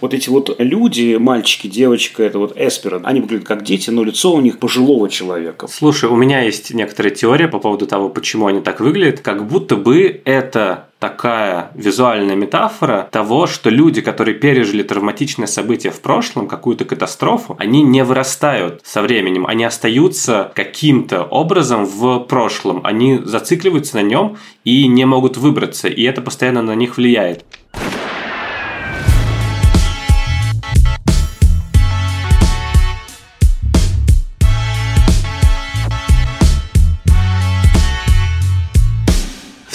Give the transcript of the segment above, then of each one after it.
Вот эти вот люди, мальчики, девочка, это вот эсперы, они выглядят как дети, но лицо у них пожилого человека. Слушай, у меня есть некоторая теория по поводу того, почему они так выглядят. Как будто бы это такая визуальная метафора того, что люди, которые пережили травматичное событие в прошлом, какую-то катастрофу, они не вырастают со временем, они остаются каким-то образом в прошлом, они зацикливаются на нем и не могут выбраться, и это постоянно на них влияет.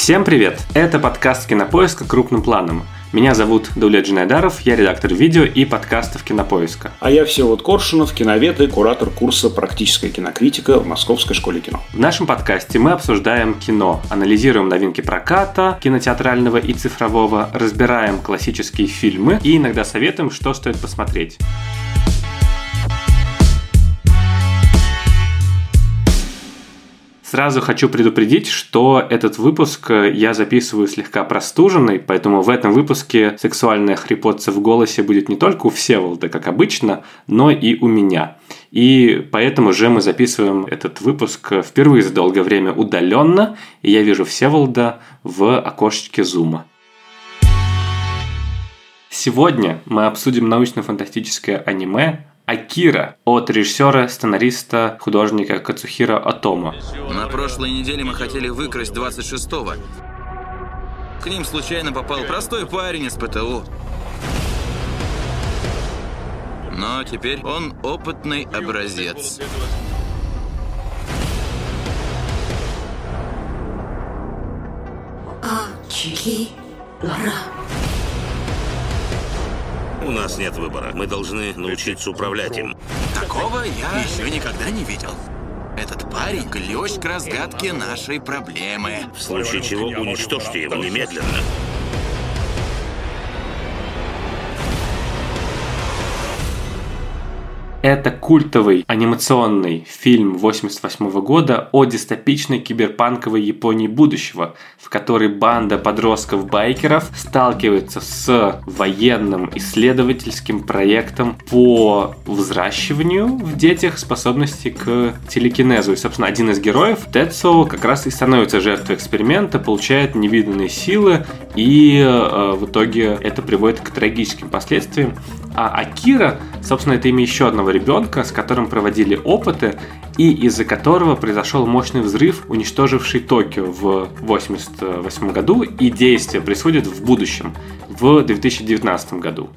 Всем привет! Это подкаст «Кинопоиска. Крупным планом». Меня зовут Дулет Джинайдаров, я редактор видео и подкастов «Кинопоиска». А я Всеволод Коршунов, киновед и куратор курса «Практическая кинокритика» в Московской школе кино. В нашем подкасте мы обсуждаем кино, анализируем новинки проката, кинотеатрального и цифрового, разбираем классические фильмы и иногда советуем, что стоит посмотреть. Сразу хочу предупредить, что этот выпуск я записываю слегка простуженный, поэтому в этом выпуске сексуальная хрипотца в голосе будет не только у Всеволода, как обычно, но и у меня. И поэтому же мы записываем этот выпуск впервые за долгое время удаленно, и я вижу Всеволода в окошечке зума. Сегодня мы обсудим научно-фантастическое аниме Акира от режиссера, сценариста, художника Кацухира Атома. На прошлой неделе мы хотели выкрасть 26-го. К ним случайно попал простой парень из ПТУ. Но теперь он опытный образец. Акира. У нас нет выбора. Мы должны научиться управлять им. Такого я еще никогда не видел. Этот парень – ключ к разгадке нашей проблемы. В случае чего уничтожьте его немедленно. Это культовый анимационный фильм 88 года о дистопичной киберпанковой Японии будущего, в которой банда подростков-байкеров сталкивается с военным исследовательским проектом по взращиванию в детях способности к телекинезу. И, собственно, один из героев, Тецо, как раз и становится жертвой эксперимента, получает невиданные силы, и э, в итоге это приводит к трагическим последствиям. А Акира, собственно, это имя еще одного ребенка, с которым проводили опыты, и из-за которого произошел мощный взрыв, уничтоживший Токио в 1988 году, и действие происходит в будущем, в 2019 году.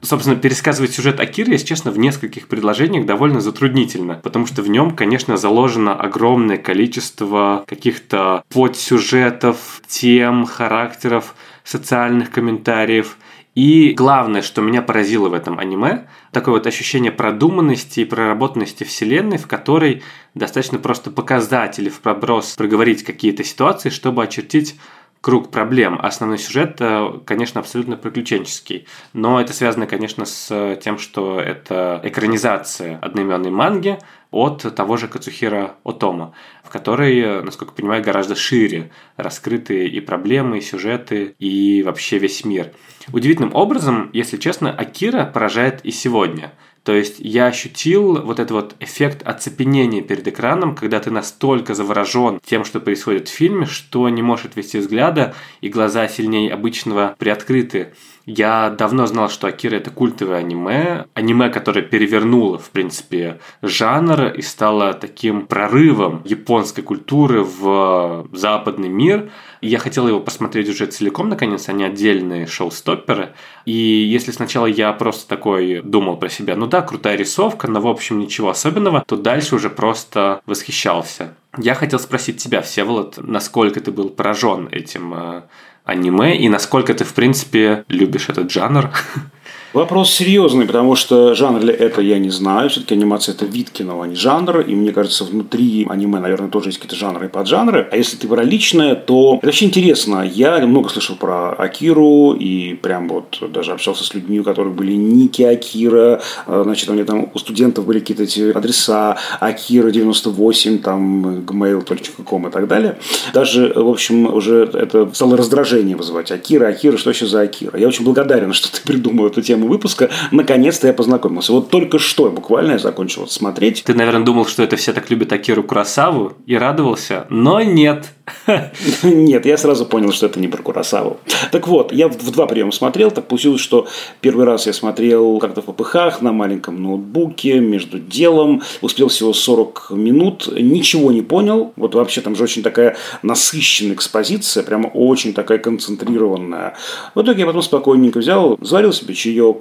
Собственно, пересказывать сюжет Акиры, если честно, в нескольких предложениях довольно затруднительно, потому что в нем, конечно, заложено огромное количество каких-то подсюжетов, тем, характеров, социальных комментариев – и главное, что меня поразило в этом аниме, такое вот ощущение продуманности и проработанности вселенной, в которой достаточно просто показать или в проброс проговорить какие-то ситуации, чтобы очертить круг проблем. Основной сюжет, э, конечно, абсолютно приключенческий. Но это связано, конечно, с тем, что это экранизация одноименной манги от того же Кацухира Отома, в которой, насколько понимаю, гораздо шире раскрыты и проблемы, и сюжеты, и вообще весь мир. Удивительным образом, если честно, Акира поражает и сегодня. То есть я ощутил вот этот вот эффект оцепенения перед экраном, когда ты настолько заворожен тем, что происходит в фильме, что не можешь отвести взгляда, и глаза сильнее обычного приоткрыты. Я давно знал, что Акира это культовое аниме. Аниме, которое перевернуло, в принципе, жанр и стало таким прорывом японской культуры в западный мир. И я хотел его посмотреть уже целиком, наконец, а не отдельные шоу-стопперы. И если сначала я просто такой думал про себя, ну да, крутая рисовка, но в общем ничего особенного, то дальше уже просто восхищался. Я хотел спросить тебя, Всеволод, насколько ты был поражен этим э, аниме и насколько ты, в принципе, любишь этот жанр? Вопрос серьезный, потому что жанр ли это я не знаю. Все-таки анимация это вид кино, а не жанр. И мне кажется, внутри аниме, наверное, тоже есть какие-то жанры и поджанры. А если ты про личное, то это очень интересно. Я много слышал про Акиру и прям вот даже общался с людьми, у которых были ники Акира. А, значит, у меня там у студентов были какие-то эти адреса Акира 98, там gmail.com и так далее. Даже, в общем, уже это стало раздражение вызывать. Акира, Акира, что еще за Акира? Я очень благодарен, что ты придумал эту тему тему выпуска, наконец-то я познакомился. Вот только что буквально я закончил смотреть. Ты, наверное, думал, что это все так любят Акиру Курасаву и радовался, но нет. Нет, я сразу понял, что это не про Курасаву. Так вот, я в два приема смотрел. Так получилось, что первый раз я смотрел как-то в попыхах на маленьком ноутбуке, между делом. Успел всего 40 минут. Ничего не понял. Вот вообще там же очень такая насыщенная экспозиция, прямо очень такая концентрированная. В итоге я потом спокойненько взял, заварил себе чаек,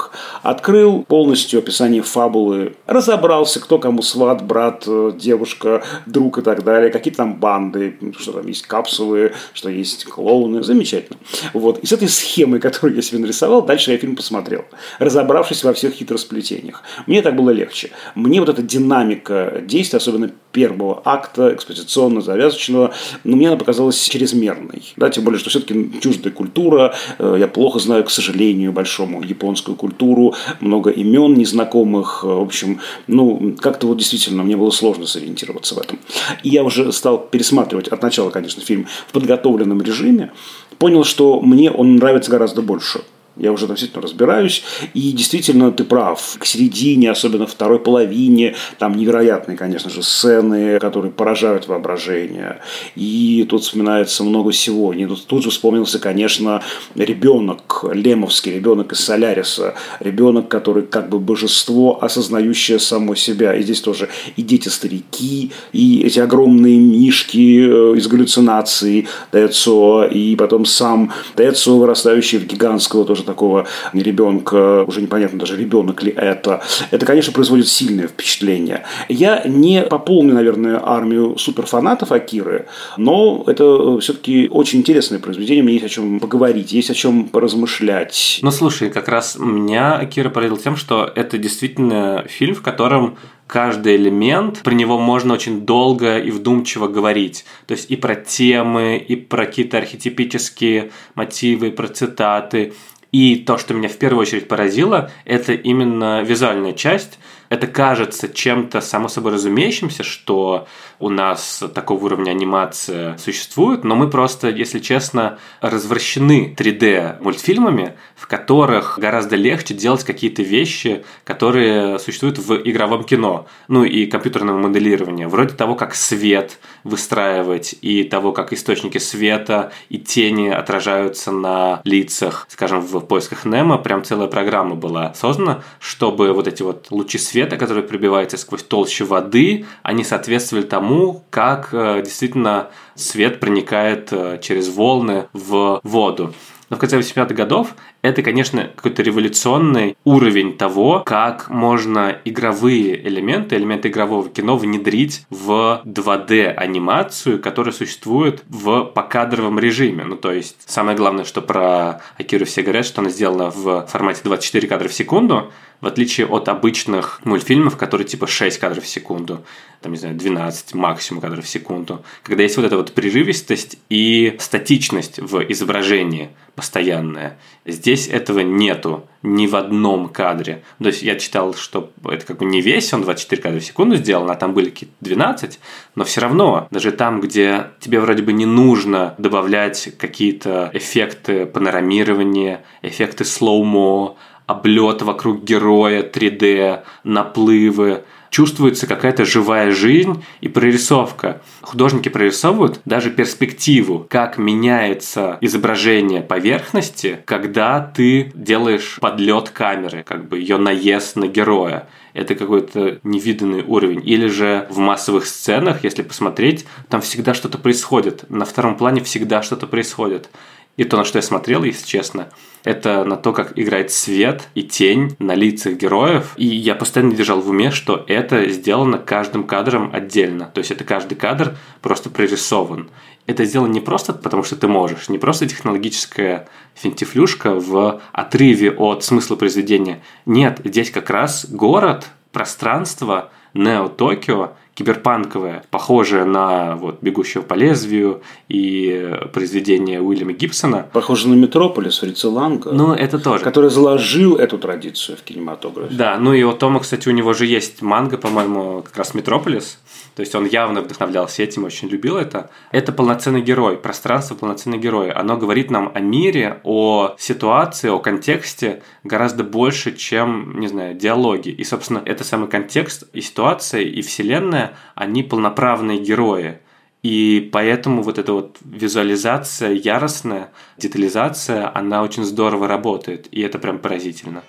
открыл полностью описание фабулы, разобрался, кто кому сват, брат, девушка, друг и так далее, какие там банды, что там есть капсулы, что есть клоуны. Замечательно. Вот. И с этой схемой, которую я себе нарисовал, дальше я фильм посмотрел, разобравшись во всех хитросплетениях. Мне так было легче. Мне вот эта динамика действия, особенно первого акта, экспозиционно-завязочного, но мне она показалась чрезмерной. Да, тем более, что все-таки чуждая культура, э, я плохо знаю, к сожалению, большому японскую культуру, много имен незнакомых, в общем, ну, как-то вот действительно мне было сложно сориентироваться в этом. И я уже стал пересматривать от начала, конечно, фильм в подготовленном режиме, понял, что мне он нравится гораздо больше. Я уже относительно разбираюсь. И действительно, ты прав. К середине, особенно второй половине, там невероятные, конечно же, сцены, которые поражают воображение. И тут вспоминается много всего. И тут, тут же вспомнился, конечно, ребенок, лемовский ребенок из Соляриса. Ребенок, который как бы божество, осознающее само себя. И здесь тоже и дети-старики, и эти огромные мишки э, из галлюцинаций Дэцо, и потом сам Дэцо, вырастающий в гигантского тоже такого ребенка, уже непонятно даже ребенок ли это, это, конечно, производит сильное впечатление. Я не пополню, наверное, армию суперфанатов Акиры, но это все-таки очень интересное произведение, мне есть о чем поговорить, есть о чем поразмышлять. Ну, слушай, как раз меня Акира поразил тем, что это действительно фильм, в котором каждый элемент, про него можно очень долго и вдумчиво говорить. То есть и про темы, и про какие-то архетипические мотивы, про цитаты, и то, что меня в первую очередь поразило, это именно визуальная часть. Это кажется чем-то само собой разумеющимся, что у нас такого уровня анимация существует, но мы просто, если честно, развращены 3D мультфильмами, в которых гораздо легче делать какие-то вещи, которые существуют в игровом кино, ну и компьютерного моделирования, вроде того, как свет выстраивать и того, как источники света и тени отражаются на лицах, скажем, в поисках Немо, прям целая программа была создана, чтобы вот эти вот лучи света, которые пробиваются сквозь толщу воды, они соответствовали тому, как э, действительно свет проникает э, через волны в воду. Но в конце 80-х годов это, конечно, какой-то революционный уровень того, как можно игровые элементы, элементы игрового кино внедрить в 2D-анимацию, которая существует в покадровом режиме. Ну, то есть, самое главное, что про Акиру все говорят, что она сделана в формате 24 кадра в секунду, в отличие от обычных мультфильмов, которые типа 6 кадров в секунду, там, не знаю, 12 максимум кадров в секунду, когда есть вот эта вот прерывистость и статичность в изображении постоянная. Здесь этого нету ни в одном кадре. То есть я читал, что это как бы не весь, он 24 кадра в секунду сделан, а там были какие-то 12, но все равно, даже там, где тебе вроде бы не нужно добавлять какие-то эффекты панорамирования, эффекты слоумо, облет вокруг героя 3D, наплывы, чувствуется какая-то живая жизнь и прорисовка. Художники прорисовывают даже перспективу, как меняется изображение поверхности, когда ты делаешь подлет камеры, как бы ее наезд на героя это какой-то невиданный уровень. Или же в массовых сценах, если посмотреть, там всегда что-то происходит. На втором плане всегда что-то происходит. И то, на что я смотрел, если честно, это на то, как играет свет и тень на лицах героев. И я постоянно держал в уме, что это сделано каждым кадром отдельно. То есть это каждый кадр просто прорисован. Это сделано не просто потому, что ты можешь, не просто технологическая финтифлюшка в отрыве от смысла произведения. Нет, здесь как раз город, пространство, Нео-Токио киберпанковая, похожая на вот «Бегущего по лезвию» и произведение Уильяма Гибсона. Похоже на «Метрополис» Фрица Ланга. Ну, это тоже. Который заложил эту традицию в кинематографе. Да, ну и у Тома, кстати, у него же есть манга, по-моему, как раз «Метрополис». То есть он явно вдохновлялся этим, очень любил это. Это полноценный герой, пространство полноценный герой. Оно говорит нам о мире, о ситуации, о контексте гораздо больше, чем, не знаю, диалоги. И, собственно, это самый контекст и ситуация, и вселенная, они полноправные герои. И поэтому вот эта вот визуализация яростная, детализация, она очень здорово работает. И это прям поразительно.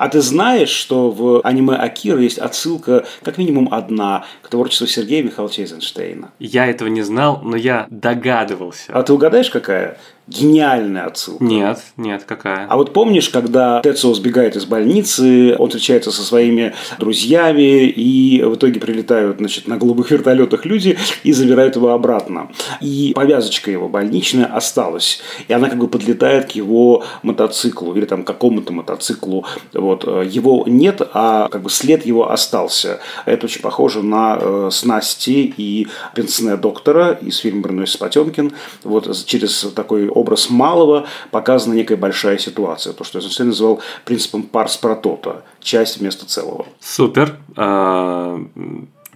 А ты знаешь, что в аниме Акира есть отсылка, как минимум одна, к творчеству Сергея Михайловича Эйзенштейна? Я этого не знал, но я догадывался. А ты угадаешь, какая? Гениальная отсылка. Нет, нет, какая? А вот помнишь, когда Тецо сбегает из больницы, он встречается со своими друзьями, и в итоге прилетают значит, на голубых вертолетах люди и забирают его обратно. И повязочка его больничная осталась. И она как бы подлетает к его мотоциклу или там какому-то мотоциклу. Вот. Его нет, а как бы след его остался. Это очень похоже на э, снасти и пенсне доктора из фильма «Броносец Потемкин». Вот через такой образ малого показана некая большая ситуация. То, что Эйзенштейн называл принципом парс протота. Часть вместо целого. Супер.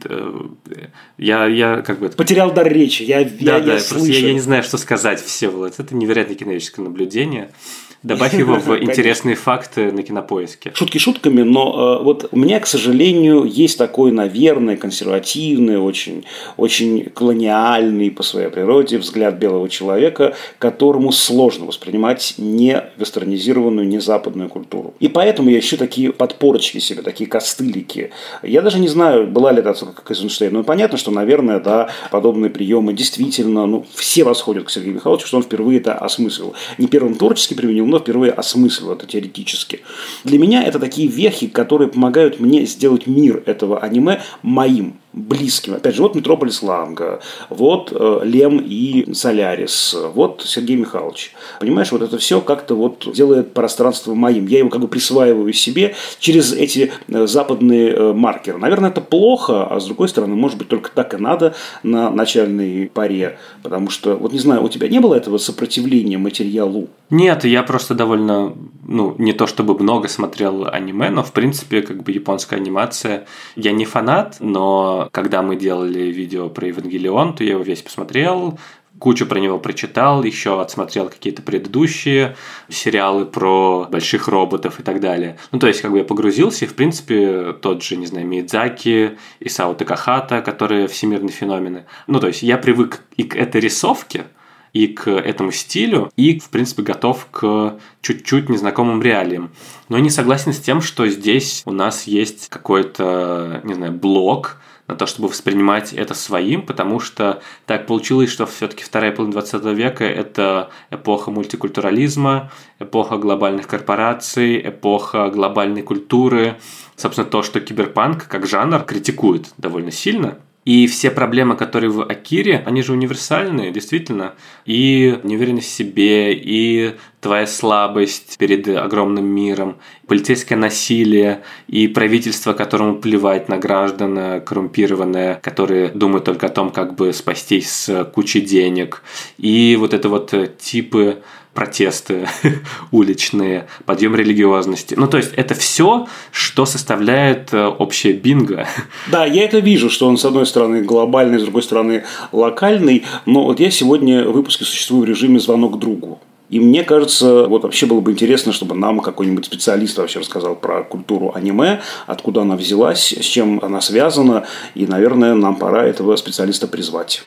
А, я, я как бы... Потерял дар речи, я, да, я, да, я, слышу. Я, я не знаю, что сказать, все вот Это невероятное киновическое наблюдение. Добавь его в интересные факты на кинопоиске. Шутки шутками, но э, вот у меня, к сожалению, есть такой, наверное, консервативный, очень, очень колониальный по своей природе взгляд белого человека, которому сложно воспринимать не вестернизированную, не западную культуру. И поэтому я ищу такие подпорочки себе, такие костылики. Я даже не знаю, была ли это отсылка к Эйзенштейну. Ну, понятно, что, наверное, да, подобные приемы действительно, ну, все восходят к Сергею Михайловичу, что он впервые это осмыслил. Не первым творчески применил, давно впервые осмыслил это теоретически. Для меня это такие вехи, которые помогают мне сделать мир этого аниме моим близким. Опять же, вот Метрополис Ланга, вот э, Лем и Солярис, вот Сергей Михайлович. Понимаешь, вот это все как-то вот делает пространство моим. Я его как бы присваиваю себе через эти э, западные э, маркеры. Наверное, это плохо, а с другой стороны, может быть, только так и надо на начальной паре. Потому что, вот не знаю, у тебя не было этого сопротивления материалу? Нет, я просто довольно, ну, не то чтобы много смотрел аниме, но, в принципе, как бы японская анимация. Я не фанат, но когда мы делали видео про Евангелион, то я его весь посмотрел, кучу про него прочитал, еще отсмотрел какие-то предыдущие сериалы про больших роботов и так далее. Ну, то есть, как бы я погрузился, и, в принципе, тот же, не знаю, Мидзаки, Исао Такахата, которые всемирные феномены. Ну, то есть, я привык и к этой рисовке, и к этому стилю, и, в принципе, готов к чуть-чуть незнакомым реалиям. Но не согласен с тем, что здесь у нас есть какой-то, не знаю, блок, на то, чтобы воспринимать это своим, потому что так получилось, что все-таки вторая половина 20 века – это эпоха мультикультурализма, эпоха глобальных корпораций, эпоха глобальной культуры. Собственно, то, что киберпанк как жанр критикует довольно сильно – и все проблемы, которые в Акире, они же универсальные, действительно. И неуверенность в себе, и твоя слабость перед огромным миром, полицейское насилие и правительство, которому плевать на граждан коррумпированное, которые думают только о том, как бы спастись с кучей денег. И вот это вот типы протесты уличные, подъем религиозности. Ну, то есть, это все, что составляет э, общее бинго. Да, я это вижу, что он, с одной стороны, глобальный, с другой стороны, локальный. Но вот я сегодня в выпуске существую в режиме звонок другу. И мне кажется, вот вообще было бы интересно, чтобы нам какой-нибудь специалист вообще рассказал про культуру аниме, откуда она взялась, с чем она связана, и, наверное, нам пора этого специалиста призвать.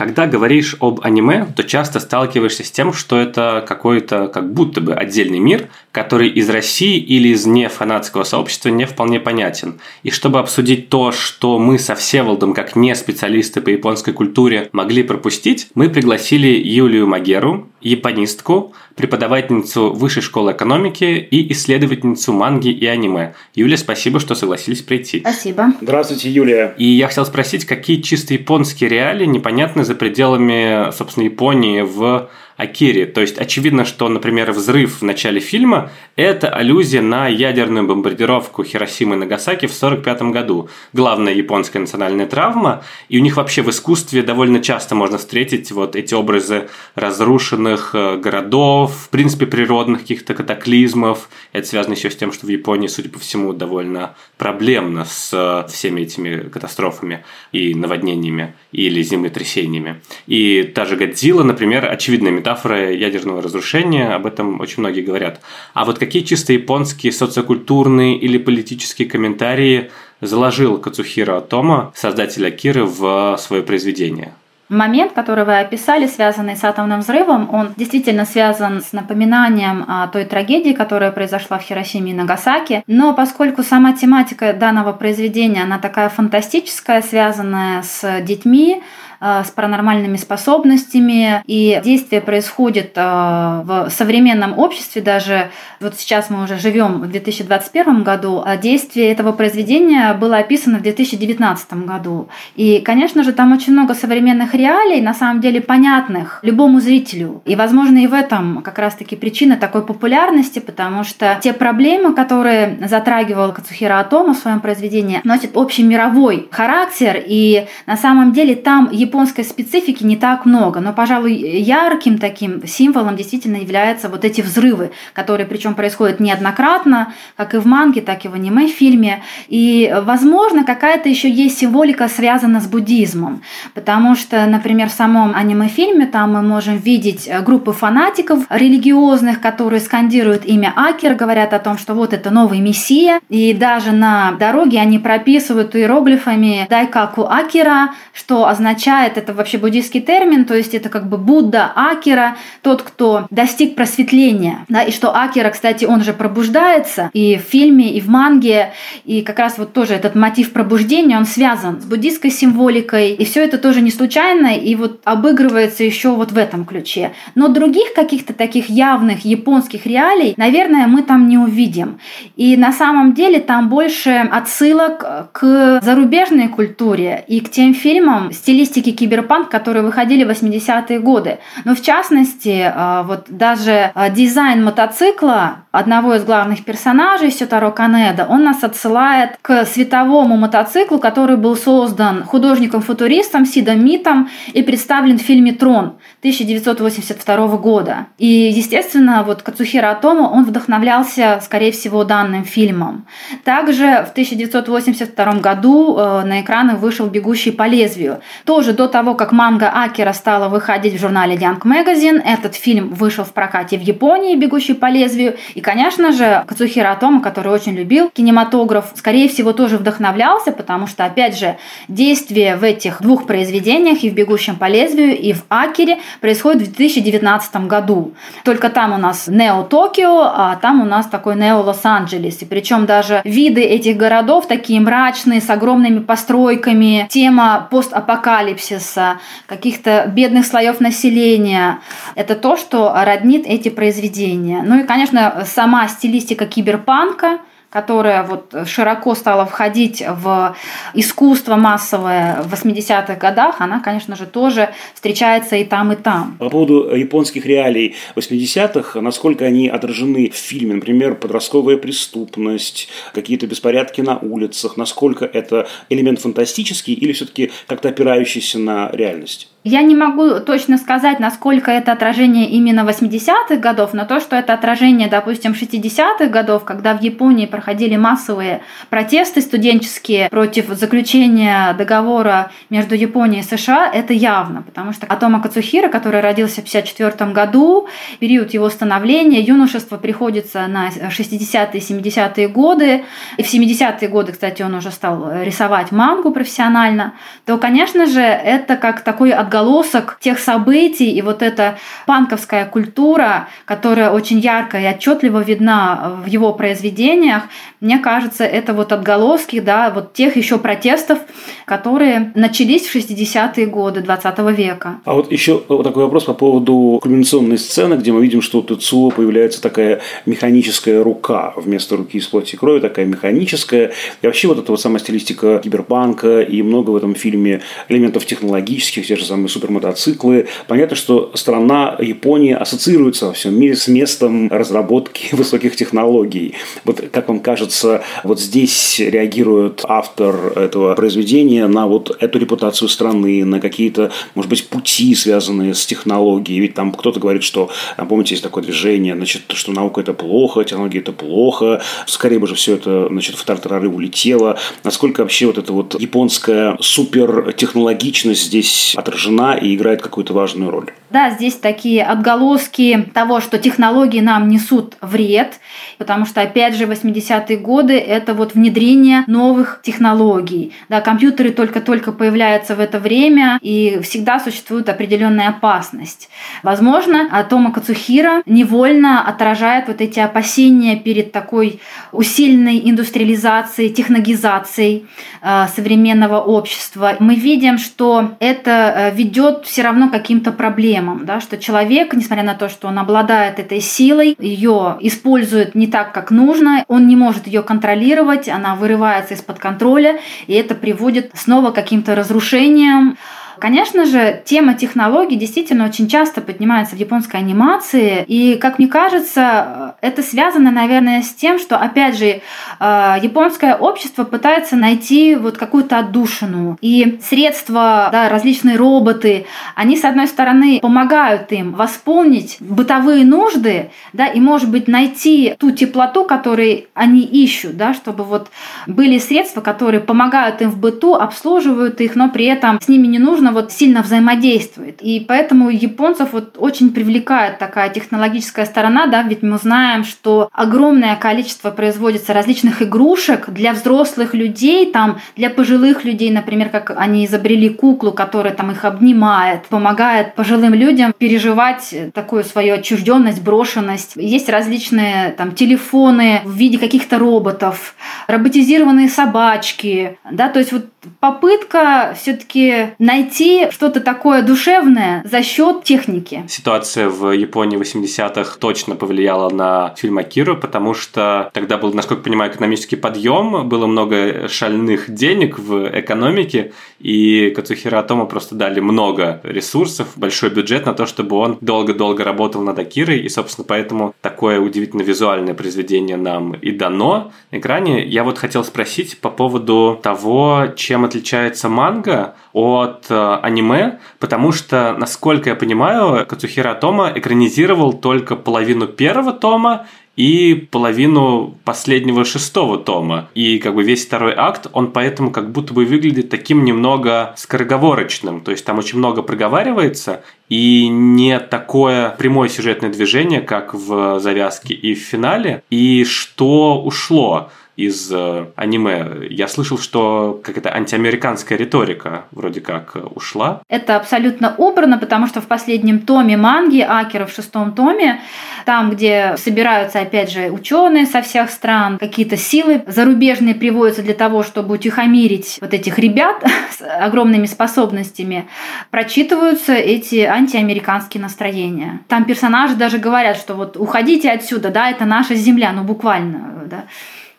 Когда говоришь об аниме, то часто сталкиваешься с тем, что это какой-то как будто бы отдельный мир, который из России или из нефанатского сообщества не вполне понятен. И чтобы обсудить то, что мы со Всеволодом, как не специалисты по японской культуре, могли пропустить, мы пригласили Юлию Магеру, японистку, преподавательницу Высшей школы экономики и исследовательницу манги и аниме. Юлия, спасибо, что согласились прийти. Спасибо. Здравствуйте, Юлия. И я хотел спросить, какие чисто японские реалии непонятны за пределами, собственно, Японии в Акире. То есть очевидно, что, например, взрыв в начале фильма – это аллюзия на ядерную бомбардировку Хиросимы и Нагасаки в 1945 году. Главная японская национальная травма. И у них вообще в искусстве довольно часто можно встретить вот эти образы разрушенных э, городов, в принципе, природных каких-то катаклизмов. Это связано еще с тем, что в Японии, судя по всему, довольно проблемно с э, всеми этими катастрофами и наводнениями или землетрясениями. И та же Годзилла, например, очевидная метафора ядерного разрушения, об этом очень многие говорят. А вот какие чисто японские социокультурные или политические комментарии заложил Кацухира Тома, создатель Акиры, в свое произведение? Момент, который вы описали, связанный с атомным взрывом, он действительно связан с напоминанием о той трагедии, которая произошла в Хиросиме и Нагасаки. Но поскольку сама тематика данного произведения, она такая фантастическая, связанная с детьми, с паранормальными способностями, и действие происходит э, в современном обществе, даже вот сейчас мы уже живем в 2021 году, а действие этого произведения было описано в 2019 году. И, конечно же, там очень много современных реалий, на самом деле понятных любому зрителю. И, возможно, и в этом как раз-таки причина такой популярности, потому что те проблемы, которые затрагивал Кацухира Атома в своем произведении, носят общий мировой характер, и на самом деле там японской специфики не так много, но, пожалуй, ярким таким символом действительно являются вот эти взрывы, которые причем происходят неоднократно, как и в манге, так и в аниме-фильме. И, возможно, какая-то еще есть символика, связана с буддизмом, потому что, например, в самом аниме-фильме там мы можем видеть группы фанатиков религиозных, которые скандируют имя Акер, говорят о том, что вот это новый мессия, и даже на дороге они прописывают иероглифами Дайкаку Акера, что означает означает, это вообще буддийский термин, то есть это как бы Будда, Акера, тот, кто достиг просветления. Да, и что Акера, кстати, он же пробуждается и в фильме, и в манге, и как раз вот тоже этот мотив пробуждения, он связан с буддийской символикой, и все это тоже не случайно, и вот обыгрывается еще вот в этом ключе. Но других каких-то таких явных японских реалий, наверное, мы там не увидим. И на самом деле там больше отсылок к зарубежной культуре и к тем фильмам стилистики классики киберпанк, которые выходили в 80-е годы. Но в частности, а, вот даже а, дизайн мотоцикла одного из главных персонажей, Сютаро Канеда, он нас отсылает к световому мотоциклу, который был создан художником-футуристом Сидом Митом и представлен в фильме «Трон» 1982 года. И, естественно, вот Кацухира Атома, он вдохновлялся, скорее всего, данным фильмом. Также в 1982 году э, на экраны вышел «Бегущий по лезвию». Тоже до того, как манга Акера стала выходить в журнале Young Magazine, этот фильм вышел в прокате в Японии «Бегущий по лезвию». И, конечно же, Кацухира Атома, который очень любил кинематограф, скорее всего, тоже вдохновлялся, потому что, опять же, действие в этих двух произведениях, и в «Бегущем по лезвию», и в Акере, происходит в 2019 году. Только там у нас Нео Токио, а там у нас такой Нео Лос-Анджелес. И причем даже виды этих городов такие мрачные, с огромными постройками, тема постапокалипсиса, апокалипсиса, каких-то бедных слоев населения. Это то, что роднит эти произведения. Ну и, конечно, сама стилистика киберпанка – которая вот широко стала входить в искусство массовое в 80-х годах, она, конечно же, тоже встречается и там, и там. По поводу японских реалий 80-х, насколько они отражены в фильме, например, подростковая преступность, какие-то беспорядки на улицах, насколько это элемент фантастический или все-таки как-то опирающийся на реальность? Я не могу точно сказать, насколько это отражение именно 80-х годов, но то, что это отражение, допустим, 60-х годов, когда в Японии проходили массовые протесты студенческие против заключения договора между Японией и США, это явно, потому что Атома Кацухира, который родился в 54 году, период его становления, юношество приходится на 60-е и 70-е годы, и в 70-е годы, кстати, он уже стал рисовать мангу профессионально, то, конечно же, это как такой отголосок тех событий и вот эта панковская культура, которая очень ярко и отчетливо видна в его произведениях, мне кажется, это вот отголоски, да, вот тех еще протестов, которые начались в 60-е годы 20 века. А вот еще вот такой вопрос по поводу кульминационной сцены, где мы видим, что у Тецуо появляется такая механическая рука вместо руки из плоти и крови, такая механическая. И вообще вот эта вот сама стилистика киберпанка и много в этом фильме элементов технологических, те же самые самые супермотоциклы. Понятно, что страна Япония ассоциируется во всем мире с местом разработки высоких технологий. Вот как вам кажется, вот здесь реагирует автор этого произведения на вот эту репутацию страны, на какие-то, может быть, пути, связанные с технологией. Ведь там кто-то говорит, что, помните, есть такое движение, значит, что наука это плохо, технологии это плохо, скорее бы же все это, значит, в тартарары улетело. Насколько вообще вот эта вот японская супертехнологичность здесь отражена и играет какую-то важную роль? Да, здесь такие отголоски того, что технологии нам несут вред, потому что, опять же, 80-е годы – это вот внедрение новых технологий. Да, компьютеры только-только появляются в это время, и всегда существует определенная опасность. Возможно, Тома Кацухира невольно отражает вот эти опасения перед такой усиленной индустриализацией, технологизацией э, современного общества. Мы видим, что это э, ведет все равно к каким-то проблемам, да, что человек, несмотря на то, что он обладает этой силой, ее использует не так, как нужно, он не может ее контролировать, она вырывается из-под контроля, и это приводит снова к каким-то разрушениям, Конечно же, тема технологий действительно очень часто поднимается в японской анимации, и, как мне кажется, это связано, наверное, с тем, что, опять же, э, японское общество пытается найти вот какую-то отдушину, и средства, да, различные роботы, они, с одной стороны, помогают им восполнить бытовые нужды, да, и, может быть, найти ту теплоту, которую они ищут, да, чтобы вот были средства, которые помогают им в быту, обслуживают их, но при этом с ними не нужно действительно вот сильно взаимодействует. И поэтому японцев вот очень привлекает такая технологическая сторона, да, ведь мы знаем, что огромное количество производится различных игрушек для взрослых людей, там, для пожилых людей, например, как они изобрели куклу, которая там их обнимает, помогает пожилым людям переживать такую свою отчужденность, брошенность. Есть различные там телефоны в виде каких-то роботов, роботизированные собачки, да, то есть вот попытка все-таки найти что-то такое душевное за счет техники. Ситуация в Японии 80-х точно повлияла на фильм Акиру, потому что тогда был, насколько я понимаю, экономический подъем, было много шальных денег в экономике, и Кацухира Атома просто дали много ресурсов, большой бюджет на то, чтобы он долго-долго работал над Акирой, и, собственно, поэтому такое удивительно визуальное произведение нам и дано на экране. Я вот хотел спросить по поводу того, чем отличается манга от э, аниме, потому что, насколько я понимаю, Кацухира Тома экранизировал только половину первого тома и половину последнего шестого тома. И как бы весь второй акт, он поэтому как будто бы выглядит таким немного скороговорочным. То есть там очень много проговаривается, и не такое прямое сюжетное движение, как в завязке и в финале. И что ушло? Из э, аниме. Я слышал, что какая-то антиамериканская риторика вроде как э, ушла. Это абсолютно убрано, потому что в последнем томе манги Акера в шестом томе, там, где собираются, опять же, ученые со всех стран, какие-то силы зарубежные приводятся для того, чтобы утихомирить вот этих ребят с огромными способностями, прочитываются эти антиамериканские настроения. Там персонажи даже говорят, что вот уходите отсюда, да, это наша земля, ну буквально, да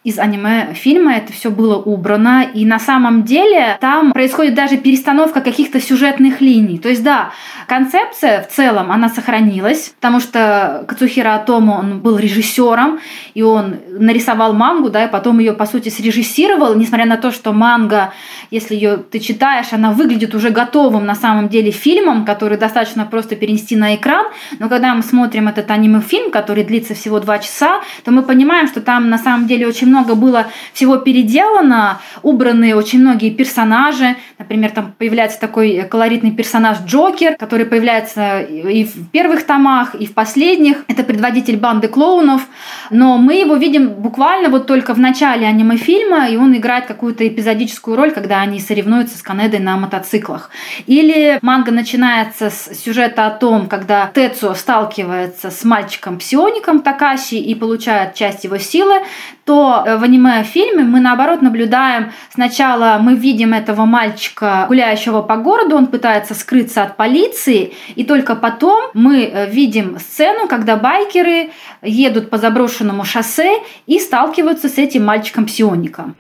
из аниме-фильма это все было убрано, и на самом деле там происходит даже перестановка каких-то сюжетных линий. То есть, да, концепция в целом, она сохранилась, потому что Кацухира Атомо, он был режиссером, и он нарисовал мангу, да, и потом ее, по сути, срежиссировал, несмотря на то, что манга, если ее ты читаешь, она выглядит уже готовым на самом деле фильмом, который достаточно просто перенести на экран, но когда мы смотрим этот аниме-фильм, который длится всего два часа, то мы понимаем, что там на самом деле очень много было всего переделано, убраны очень многие персонажи. Например, там появляется такой колоритный персонаж Джокер, который появляется и в первых томах, и в последних. Это предводитель банды клоунов. Но мы его видим буквально вот только в начале аниме-фильма, и он играет какую-то эпизодическую роль, когда они соревнуются с Канедой на мотоциклах. Или манга начинается с сюжета о том, когда Тецу сталкивается с мальчиком-псиоником Такаши и получает часть его силы, то э, в аниме-фильме мы наоборот наблюдаем сначала мы видим этого мальчика, гуляющего по городу, он пытается скрыться от полиции, и только потом мы э, видим сцену, когда байкеры едут по заброшенному шоссе и сталкиваются с этим мальчиком-псиоником.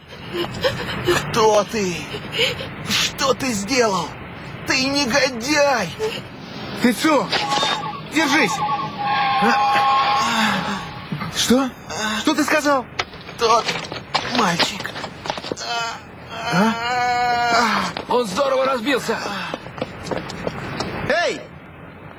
Кто ты? Что ты сделал? Ты негодяй! Тецу, держись! Что? Что ты сказал? Тот мальчик. А? Он здорово разбился. Эй!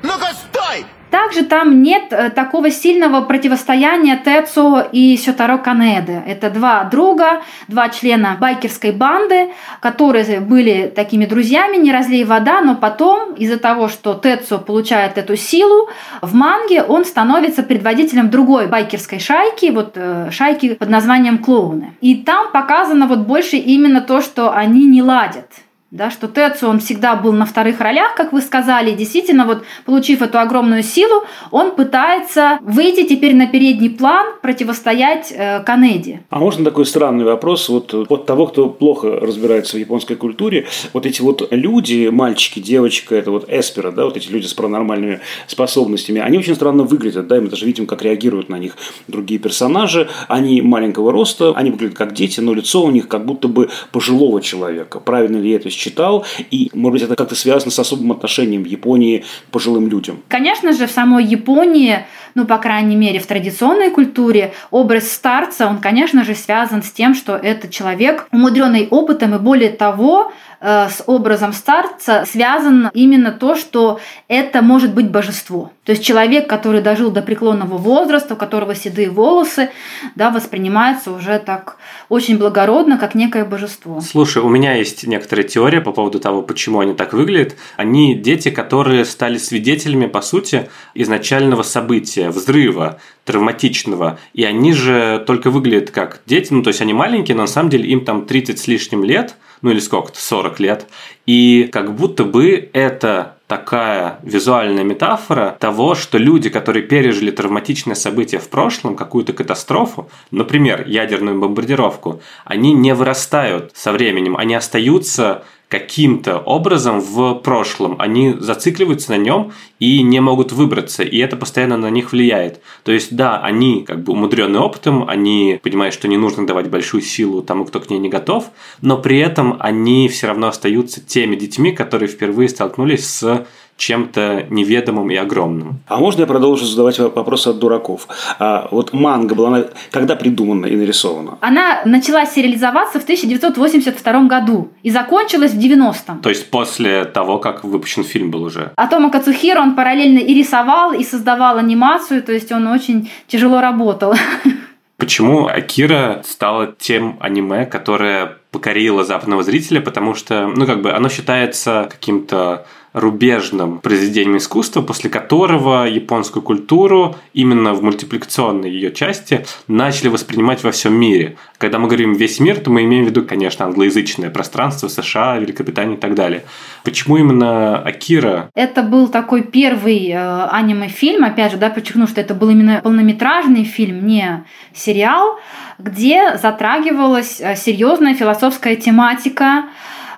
Ну-ка, стой! Также там нет э, такого сильного противостояния Тецо и Сётаро Канеде. Это два друга, два члена байкерской банды, которые были такими друзьями, не разлей вода, но потом из-за того, что Тецо получает эту силу, в манге он становится предводителем другой байкерской шайки, вот э, шайки под названием Клоуны. И там показано вот больше именно то, что они не ладят да, что Тецу, он всегда был на вторых ролях, как вы сказали, действительно, вот получив эту огромную силу, он пытается выйти теперь на передний план, противостоять э, Канеди. А можно такой странный вопрос вот от того, кто плохо разбирается в японской культуре, вот эти вот люди, мальчики, девочка, это вот эспера, да, вот эти люди с паранормальными способностями, они очень странно выглядят, да, и мы даже видим, как реагируют на них другие персонажи, они маленького роста, они выглядят как дети, но лицо у них как будто бы пожилого человека. Правильно ли это читал, и, может быть, это как-то связано с особым отношением Японии к пожилым людям. Конечно же, в самой Японии, ну, по крайней мере, в традиционной культуре, образ старца, он, конечно же, связан с тем, что это человек, умудренный опытом, и более того, Э, с образом старца связан именно то, что это может быть божество. То есть человек, который дожил до преклонного возраста, у которого седые волосы, да, воспринимается уже так очень благородно, как некое божество. Слушай, у меня есть некоторая теория по поводу того, почему они так выглядят. Они дети, которые стали свидетелями, по сути, изначального события, взрыва, травматичного. И они же только выглядят как дети, ну то есть они маленькие, но на самом деле им там 30 с лишним лет, ну или сколько-то, 40 лет. И как будто бы это такая визуальная метафора того, что люди, которые пережили травматичное событие в прошлом, какую-то катастрофу, например, ядерную бомбардировку, они не вырастают со временем, они остаются каким-то образом в прошлом. Они зацикливаются на нем и не могут выбраться, и это постоянно на них влияет. То есть, да, они как бы умудренные опытом, они понимают, что не нужно давать большую силу тому, кто к ней не готов, но при этом они все равно остаются теми детьми, которые впервые столкнулись с чем-то неведомым и огромным. А можно я продолжу задавать вопросы от дураков? А вот манга была когда придумана и нарисована? Она начала сериализоваться в 1982 году и закончилась в 90-м. То есть после того, как выпущен фильм был уже? Атома Кацухиро он параллельно и рисовал, и создавал анимацию, то есть он очень тяжело работал. Почему Акира стала тем аниме, которое покорило западного зрителя? Потому что, ну, как бы, оно считается каким-то рубежным произведением искусства, после которого японскую культуру именно в мультипликационной ее части начали воспринимать во всем мире. Когда мы говорим весь мир, то мы имеем в виду, конечно, англоязычное пространство, США, Великобритания и так далее. Почему именно Акира? Это был такой первый э, аниме-фильм, опять же, да, подчеркну, что это был именно полнометражный фильм, не сериал, где затрагивалась э, серьезная философская тематика,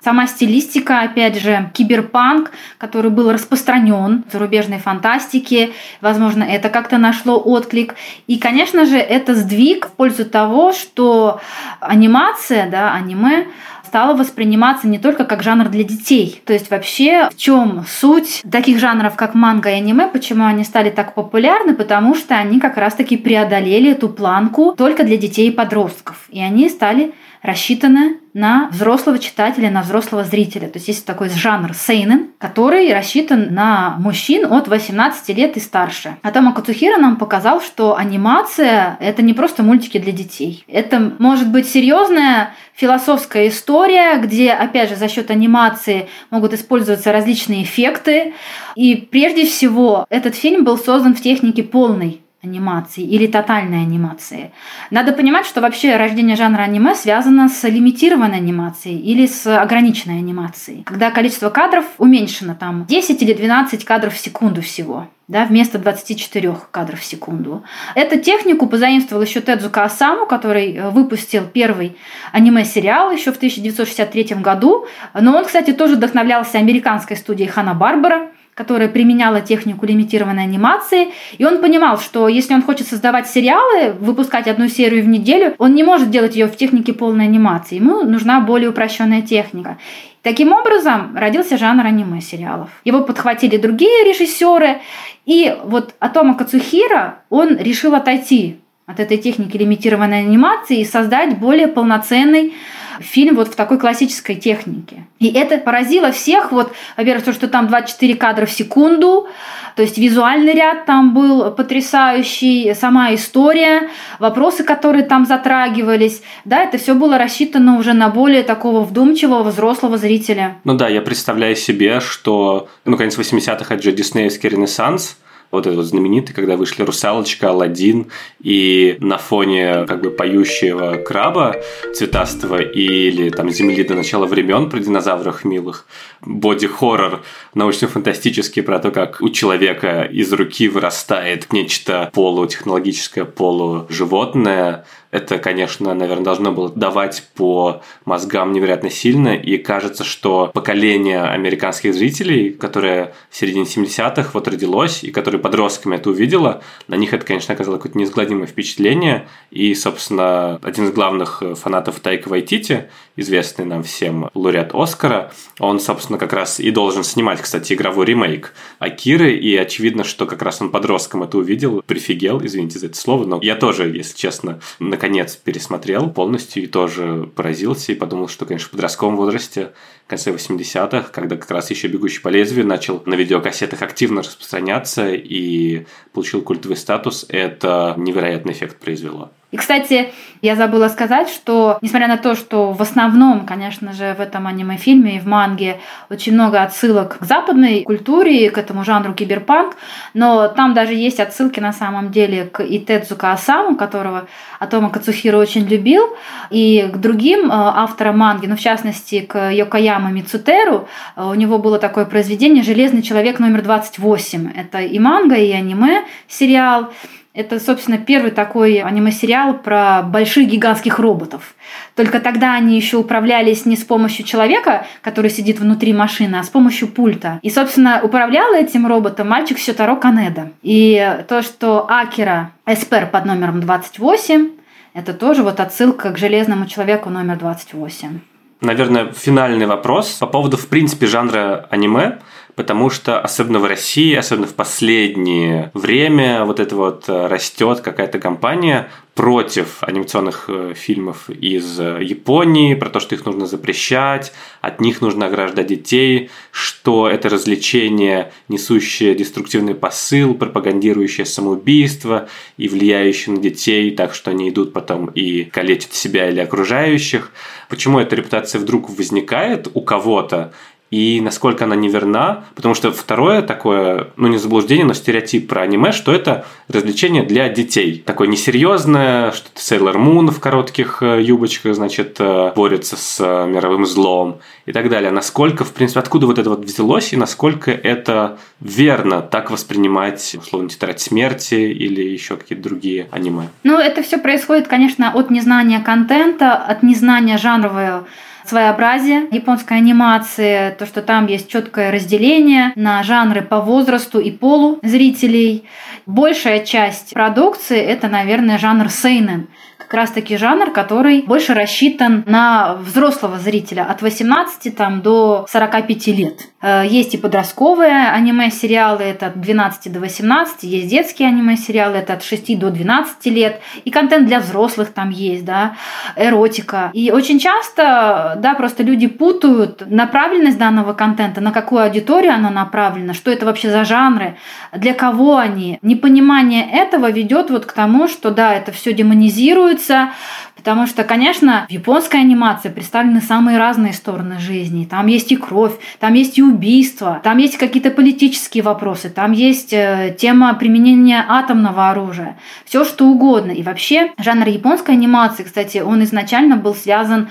Сама стилистика, опять же, киберпанк, который был распространен в зарубежной фантастике, возможно, это как-то нашло отклик. И, конечно же, это сдвиг в пользу того, что анимация, да, аниме, стало восприниматься не только как жанр для детей. То есть вообще в чем суть таких жанров, как манга и аниме, почему они стали так популярны? Потому что они как раз-таки преодолели эту планку только для детей и подростков. И они стали рассчитаны на взрослого читателя, на взрослого зрителя. То есть есть такой жанр сейнен, который рассчитан на мужчин от 18 лет и старше. А Тома Кацухира нам показал, что анимация — это не просто мультики для детей. Это может быть серьезная философская история, где, опять же, за счет анимации могут использоваться различные эффекты. И прежде всего, этот фильм был создан в технике полной анимации или тотальной анимации. Надо понимать, что вообще рождение жанра аниме связано с лимитированной анимацией или с ограниченной анимацией, когда количество кадров уменьшено там 10 или 12 кадров в секунду всего да, вместо 24 кадров в секунду. Эту технику позаимствовал еще Тедзука Асаму, который э, выпустил первый аниме-сериал еще в 1963 году. Но он, кстати, тоже вдохновлялся американской студией Хана Барбара, которая применяла технику лимитированной анимации, и он понимал, что если он хочет создавать сериалы, выпускать одну серию в неделю, он не может делать ее в технике полной анимации, ему нужна более упрощенная техника. Таким образом, родился жанр аниме-сериалов. Его подхватили другие режиссеры, и вот Атома Кацухира, он решил отойти от этой техники лимитированной анимации и создать более полноценный фильм вот в такой классической технике. И это поразило всех. Вот, во-первых, то, что там 24 кадра в секунду, то есть визуальный ряд там был потрясающий, сама история, вопросы, которые там затрагивались, да, это все было рассчитано уже на более такого вдумчивого взрослого зрителя. Ну да, я представляю себе, что, ну, конец 80-х это же диснеевский ренессанс, вот этот знаменитый, когда вышли «Русалочка», «Аладдин», и на фоне как бы поющего краба цветастого или там «Земли до начала времен» про динозавров милых, боди-хоррор научно-фантастический про то, как у человека из руки вырастает нечто полутехнологическое, полуживотное, это, конечно, наверное, должно было давать по мозгам невероятно сильно, и кажется, что поколение американских зрителей, которое в середине 70-х вот родилось, и которое подростками это увидело, на них это, конечно, оказало какое-то неизгладимое впечатление, и, собственно, один из главных фанатов Тайка Вайтити, известный нам всем лауреат Оскара, он, собственно, как раз и должен снимать, кстати, игровой ремейк Акиры, и очевидно, что как раз он подростком это увидел, прифигел, извините за это слово, но я тоже, если честно, наконец наконец пересмотрел полностью и тоже поразился и подумал, что, конечно, в подростковом возрасте, в конце 80-х, когда как раз еще «Бегущий по лезвию» начал на видеокассетах активно распространяться и получил культовый статус, это невероятный эффект произвело. И, кстати, я забыла сказать, что, несмотря на то, что в основном, конечно же, в этом аниме-фильме и в манге очень много отсылок к западной культуре, к этому жанру киберпанк, но там даже есть отсылки на самом деле к Итедзука Асаму, которого Атома Кацухиро очень любил, и к другим э, авторам манги, ну, в частности, к Йокаяма Мицутеру. Э, у него было такое произведение «Железный человек номер 28». Это и манга, и аниме сериал. Это, собственно, первый такой аниме-сериал про больших гигантских роботов. Только тогда они еще управлялись не с помощью человека, который сидит внутри машины, а с помощью пульта. И, собственно, управлял этим роботом мальчик Сютаро Канеда. И то, что Акера Эспер под номером 28, это тоже вот отсылка к железному человеку номер 28. Наверное, финальный вопрос по поводу, в принципе, жанра аниме потому что особенно в России, особенно в последнее время вот это вот э, растет какая-то компания против анимационных э, фильмов из э, Японии, про то, что их нужно запрещать, от них нужно ограждать детей, что это развлечение, несущее деструктивный посыл, пропагандирующее самоубийство и влияющее на детей, так что они идут потом и калечат себя или окружающих. Почему эта репутация вдруг возникает у кого-то, и насколько она неверна, потому что второе такое, ну не заблуждение, но стереотип про аниме, что это развлечение для детей. Такое несерьезное, что то Сейлор Мун в коротких э, юбочках, значит, э, борется с э, мировым злом и так далее. Насколько, в принципе, откуда вот это вот взялось и насколько это верно так воспринимать, условно, тетрадь смерти или еще какие-то другие аниме? Ну, это все происходит, конечно, от незнания контента, от незнания жанрового своеобразие японской анимации, то, что там есть четкое разделение на жанры по возрасту и полу зрителей. Большая часть продукции – это, наверное, жанр сейнен – как раз-таки жанр, который больше рассчитан на взрослого зрителя от 18 там, до 45 лет. Э, есть и подростковые аниме-сериалы, это от 12 до 18, есть детские аниме-сериалы, это от 6 до 12 лет, и контент для взрослых там есть, да, эротика. И очень часто, да, просто люди путают направленность данного контента, на какую аудиторию оно направлено, что это вообще за жанры, для кого они. Непонимание этого ведет вот к тому, что, да, это все демонизирует, рисуется, потому что, конечно, в японской анимации представлены самые разные стороны жизни. Там есть и кровь, там есть и убийство, там есть какие-то политические вопросы, там есть э, тема применения атомного оружия, все что угодно. И вообще жанр японской анимации, кстати, он изначально был связан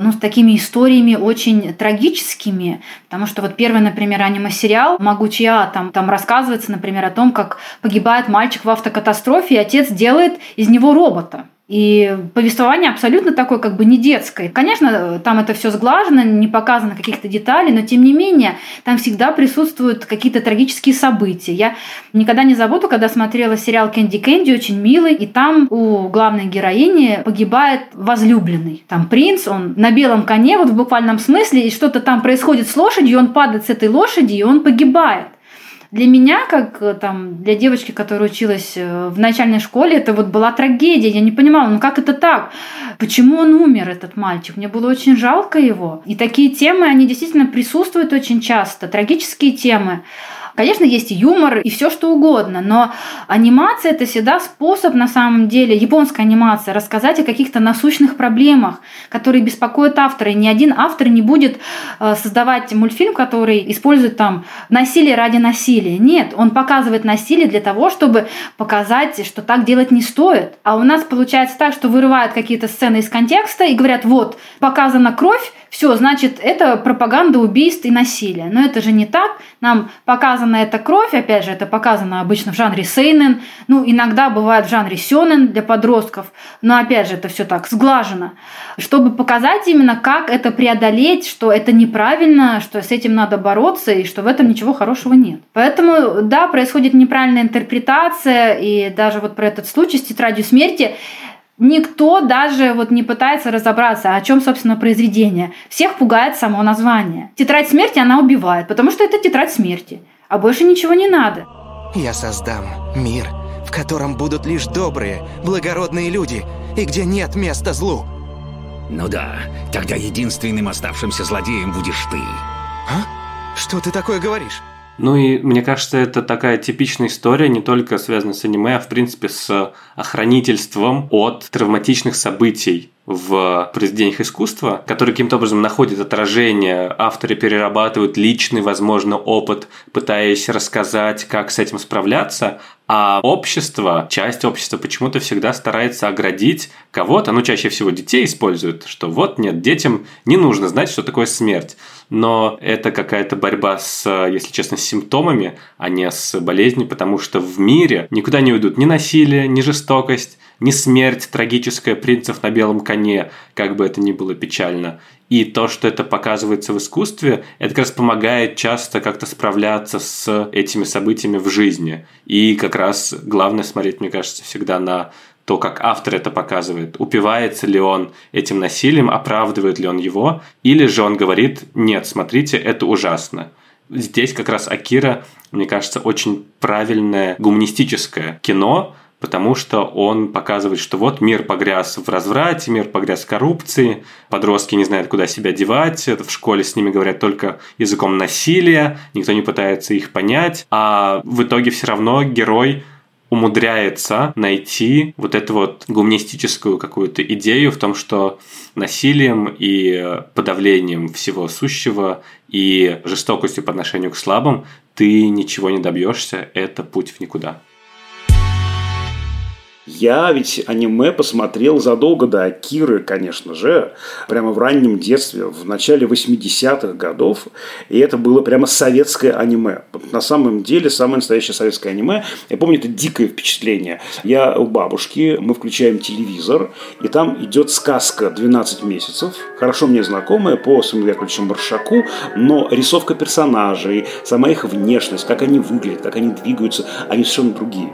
ну, с такими историями очень трагическими, потому что вот первый, например, аниме-сериал «Могучий А», там, там рассказывается, например, о том, как погибает мальчик в автокатастрофе, и отец делает из него робота. И повествование абсолютно такое как бы не детское. Конечно, там это все сглажено, не показано каких-то деталей, но тем не менее там всегда присутствуют какие-то трагические события. Я никогда не забуду, когда смотрела сериал «Кэнди Кэнди», очень милый, и там у главной героини погибает возлюбленный. Там принц, он на белом коне, вот в буквальном смысле, и что-то там происходит с лошадью, он падает с этой лошади, и он погибает. Для меня, как э, там, для девочки, которая училась э, в начальной школе, это вот была трагедия. Я не понимала, ну как это так? Почему он умер, этот мальчик? Мне было очень жалко его. И такие темы, они действительно присутствуют очень часто, трагические темы. Конечно, есть юмор и все что угодно, но анимация это всегда способ на самом деле, японская анимация, рассказать о каких-то насущных проблемах, которые беспокоят автора. И ни один автор не будет э, создавать мультфильм, который использует там насилие ради насилия. Нет, он показывает насилие для того, чтобы показать, что так делать не стоит. А у нас получается так, что вырывают какие-то сцены из контекста и говорят, вот, показана кровь, все, значит, это пропаганда убийств и насилия. Но это же не так. Нам показана эта кровь, опять же, это показано обычно в жанре сейнен, ну, иногда бывает в жанре сёнэн для подростков, но опять же, это все так сглажено, чтобы показать именно, как это преодолеть, что это неправильно, что с этим надо бороться и что в этом ничего хорошего нет. Поэтому, да, происходит неправильная интерпретация, и даже вот про этот случай с тетрадью смерти Никто даже вот не пытается разобраться, о чем, собственно, произведение. Всех пугает само название. Тетрадь смерти она убивает, потому что это тетрадь смерти. А больше ничего не надо. Я создам мир, в котором будут лишь добрые, благородные люди, и где нет места злу. Ну да, тогда единственным оставшимся злодеем будешь ты. А? Что ты такое говоришь? Ну и мне кажется, это такая типичная история, не только связанная с аниме, а в принципе с охранительством от травматичных событий в произведениях искусства, которые каким-то образом находят отражение, авторы перерабатывают личный, возможно, опыт, пытаясь рассказать, как с этим справляться, а общество, часть общества почему-то всегда старается оградить кого-то, ну чаще всего детей используют, что вот нет, детям не нужно знать, что такое смерть. Но это какая-то борьба с, если честно, с симптомами, а не с болезнью, потому что в мире никуда не уйдут ни насилие, ни жестокость, не смерть трагическая принцев на белом коне, как бы это ни было печально. И то, что это показывается в искусстве, это как раз помогает часто как-то справляться с этими событиями в жизни. И как раз главное смотреть, мне кажется, всегда на то, как автор это показывает. Упивается ли он этим насилием, оправдывает ли он его, или же он говорит, нет, смотрите, это ужасно. Здесь как раз Акира, мне кажется, очень правильное гуманистическое кино, потому что он показывает, что вот мир погряз в разврате, мир погряз в коррупции, подростки не знают, куда себя девать, в школе с ними говорят только языком насилия, никто не пытается их понять, а в итоге все равно герой умудряется найти вот эту вот гуманистическую какую-то идею в том, что насилием и подавлением всего сущего и жестокостью по отношению к слабым ты ничего не добьешься, это путь в никуда. Я ведь аниме посмотрел задолго до Акиры, конечно же, прямо в раннем детстве, в начале 80-х годов. И это было прямо советское аниме. На самом деле, самое настоящее советское аниме. Я помню, это дикое впечатление. Я у бабушки, мы включаем телевизор, и там идет сказка «12 месяцев», хорошо мне знакомая по Самуилу Яковлевичу Маршаку, но рисовка персонажей, сама их внешность, как они выглядят, как они двигаются, они совершенно другие.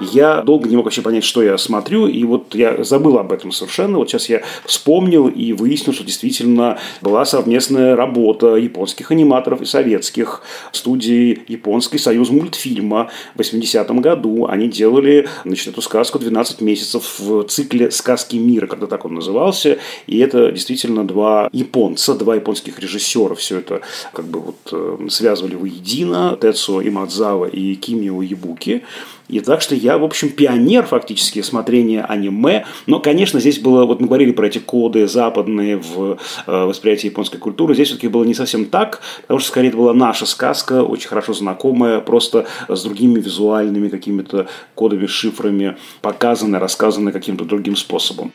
Я долго не мог вообще понять, что я смотрю, и вот я забыл об этом совершенно. Вот сейчас я вспомнил и выяснил, что действительно была совместная работа японских аниматоров и советских студий Японский союз мультфильма в 80-м году. Они делали значит, эту сказку «12 месяцев» в цикле «Сказки мира», когда так он назывался. И это действительно два японца, два японских режиссера все это как бы вот э, связывали воедино. Тецо Имадзава и Кимио Ябуки. И так что я, в общем, пионер фактически смотрения аниме. Но, конечно, здесь было, вот мы говорили про эти коды западные в э, восприятии японской культуры. Здесь все-таки было не совсем так, потому что скорее это была наша сказка, очень хорошо знакомая, просто с другими визуальными какими-то кодами, шифрами, показанная, рассказанная каким-то другим способом.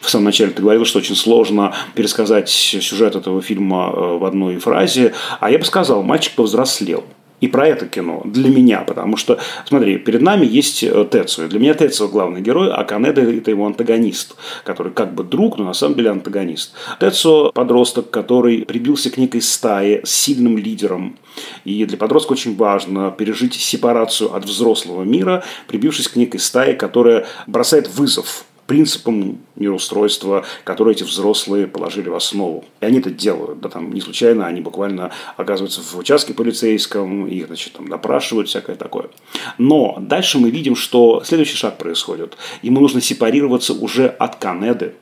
В самом начале ты говорил, что очень сложно пересказать сюжет этого фильма э, в одной фразе, а я бы сказал, мальчик повзрослел. И про это кино для меня, потому что, смотри, перед нами есть э, Тецу. Для меня Тецу главный герой, а Канеда – это его антагонист, который как бы друг, но на самом деле антагонист. Тецу – подросток, который прибился к некой стае с сильным лидером. И для подростка очень важно пережить сепарацию от взрослого мира, прибившись к некой стае, которая бросает вызов принципам мироустройства, которые эти взрослые положили в основу. И они это делают. Да, там не случайно они буквально оказываются в участке полицейском, их значит, там, допрашивают, всякое такое. Но дальше мы видим, что следующий шаг происходит. Ему нужно сепарироваться уже от Канеды,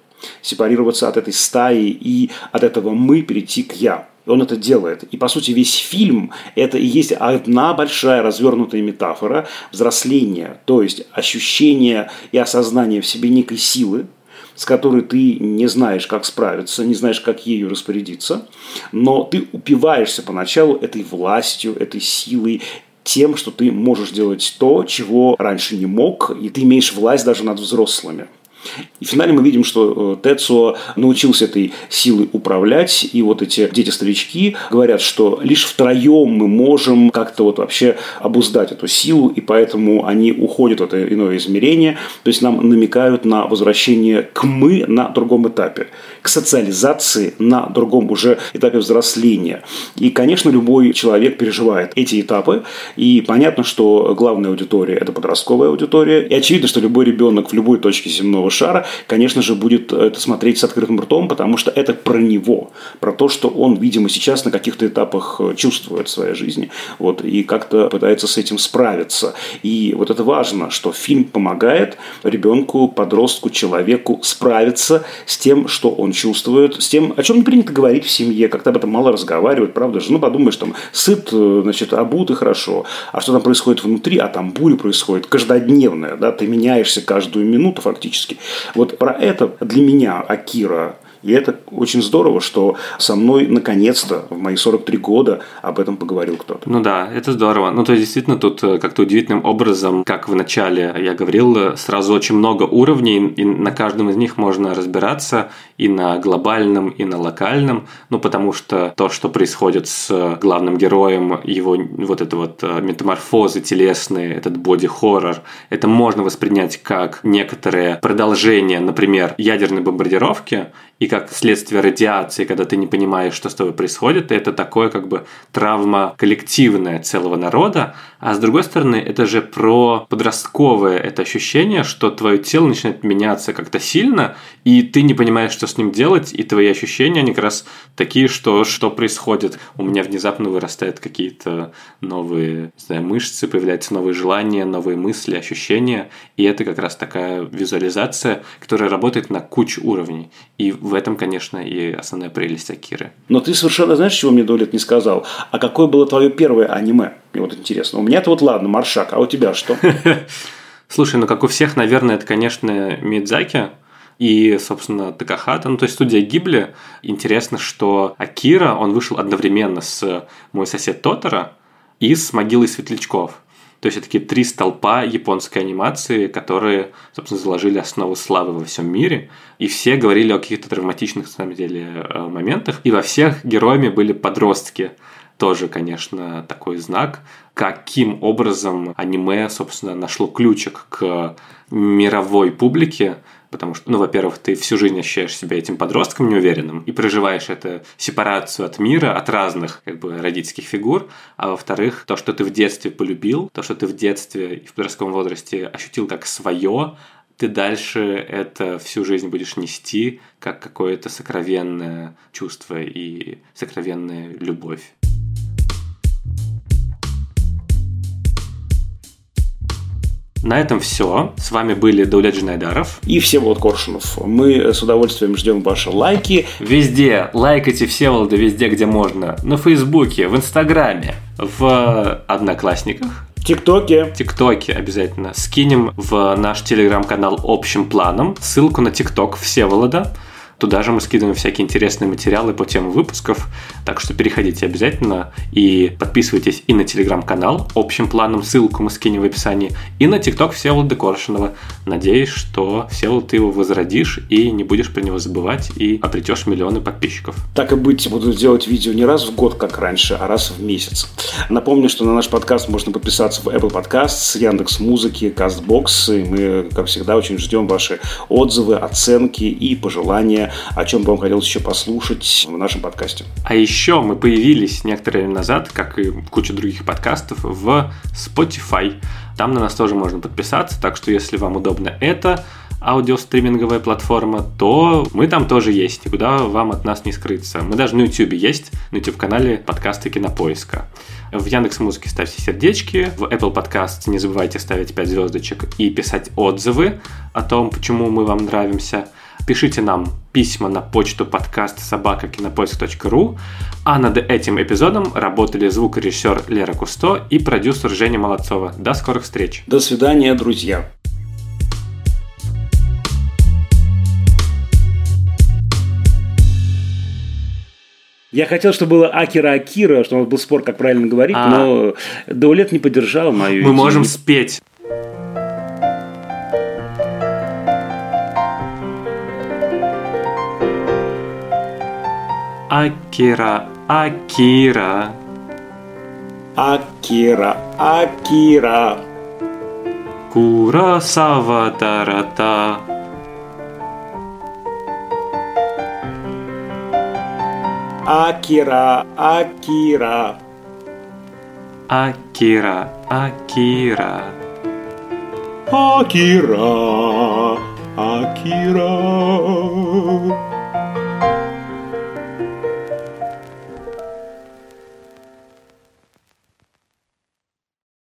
сепарироваться от этой стаи и от этого «мы» перейти к «я». Он это делает. И, по сути, весь фильм – это и есть одна большая развернутая метафора взросления, то есть ощущение и осознание в себе некой силы, с которой ты не знаешь, как справиться, не знаешь, как ею распорядиться, но ты упиваешься поначалу этой властью, этой силой, тем, что ты можешь делать то, чего раньше не мог, и ты имеешь власть даже над взрослыми. И в финале мы видим, что э, Тецо научился этой силой управлять, и вот эти дети-старички говорят, что лишь втроем мы можем как-то вот вообще обуздать эту силу, и поэтому они уходят в это иное измерение, то есть нам намекают на возвращение к «мы» на другом этапе, к социализации на другом уже этапе взросления. И, конечно, любой человек переживает эти этапы, и понятно, что главная аудитория – это подростковая аудитория, и очевидно, что любой ребенок в любой точке земного шара, конечно же, будет это смотреть с открытым ртом, потому что это про него, про то, что он, видимо, сейчас на каких-то этапах э, чувствует в своей жизни, вот, и как-то пытается с этим справиться. И вот это важно, что фильм помогает ребенку, подростку, человеку справиться с тем, что он чувствует, с тем, о чем не принято говорить в семье, как-то об этом мало разговаривают, правда же? Ну, подумаешь, там, сыт, э, значит, обут и хорошо, а что там происходит внутри, а там буря происходит каждодневная, да, ты меняешься каждую минуту фактически. Вот про это для меня Акира и это очень здорово, что со мной наконец-то в мои 43 года об этом поговорил кто-то. Ну да, это здорово. Ну то есть действительно тут э, как-то удивительным образом, как в начале я говорил, э, сразу очень много уровней, и на каждом из них можно разбираться и на глобальном, и на локальном, ну потому что то, что происходит с главным героем, его вот это вот э, метаморфозы телесные, этот боди-хоррор, это можно воспринять как некоторые продолжения, например, ядерной бомбардировки, и как следствие радиации, когда ты не понимаешь, что с тобой происходит, это такое как бы травма коллективная целого народа, а с другой стороны, это же про подростковое это ощущение, что твое тело начинает меняться как-то сильно, и ты не понимаешь, что с ним делать, и твои ощущения, они как раз такие, что что происходит. У меня внезапно вырастают какие-то новые не знаю, мышцы, появляются новые желания, новые мысли, ощущения, и это как раз такая визуализация, которая работает на кучу уровней. И в этом, конечно, и основная прелесть Акиры. Но ты совершенно знаешь, чего мне Долит не сказал? А какое было твое первое аниме? Мне вот интересно. У меня-то вот ладно, Маршак, а у тебя что? Слушай, ну как у всех, наверное, это, конечно, Мидзаки и, собственно, Такахата, ну то есть студия Гибли. Интересно, что Акира, он вышел одновременно с «Мой сосед Тотора» и с «Могилой светлячков». То есть это такие три столпа японской анимации, которые, собственно, заложили основу славы во всем мире. И все говорили о каких-то травматичных, на самом деле, э, моментах. И во всех героями были подростки. Тоже, конечно, такой знак, каким образом аниме, собственно, нашло ключик к мировой публике, Потому что, ну, во-первых, ты всю жизнь ощущаешь себя этим подростком неуверенным и проживаешь эту сепарацию от мира, от разных как бы родительских фигур. А во-вторых, то, что ты в детстве полюбил, то, что ты в детстве и в подростковом возрасте ощутил как свое, ты дальше это всю жизнь будешь нести как какое-то сокровенное чувство и сокровенная любовь. На этом все. С вами были Даулет Джинайдаров и Всеволод Коршунов. Мы с удовольствием ждем ваши лайки. Везде. Лайкайте Всеволода везде, где можно. На Фейсбуке, в Инстаграме, в Одноклассниках. ТикТоке. ТикТоке обязательно. Скинем в наш телеграм-канал общим планом ссылку на ТикТок Всеволода. Туда же мы скидываем всякие интересные материалы по темам выпусков. Так что переходите обязательно и подписывайтесь и на телеграм-канал общим планом, ссылку мы скинем в описании, и на тикток Всеволода Коршунова. Надеюсь, что, Всеволод, ты его возродишь и не будешь про него забывать и обретешь миллионы подписчиков. Так и быть, буду делать видео не раз в год, как раньше, а раз в месяц. Напомню, что на наш подкаст можно подписаться в Apple Podcasts, Яндекс Музыки, Castbox. И мы, как всегда, очень ждем ваши отзывы, оценки и пожелания, о чем бы вам хотелось еще послушать в нашем подкасте. А еще мы появились некоторое время назад, как и куча других подкастов, в Spotify. Там на нас тоже можно подписаться, так что если вам удобно это, аудиостриминговая платформа, то мы там тоже есть, никуда вам от нас не скрыться. Мы даже на YouTube есть, на YouTube-канале подкасты Кинопоиска. В Яндекс Музыке ставьте сердечки, в Apple Podcast не забывайте ставить 5 звездочек и писать отзывы о том, почему мы вам нравимся. Пишите нам письма на почту подкаст собакакинопоиск.ру. А над этим эпизодом работали звукорежиссер Лера Кусто и продюсер Женя Молодцова. До скорых встреч. До свидания, друзья. Я хотел, чтобы было Акира Акира, чтобы у нас был спор, как правильно говорить, А. но Даулет не поддержал мою Мы идею. можем спеть. Акира, Акира. Акира, Акира. Курасава Тарата. Акира, Акира. Акира, Акира. Акира, Акира.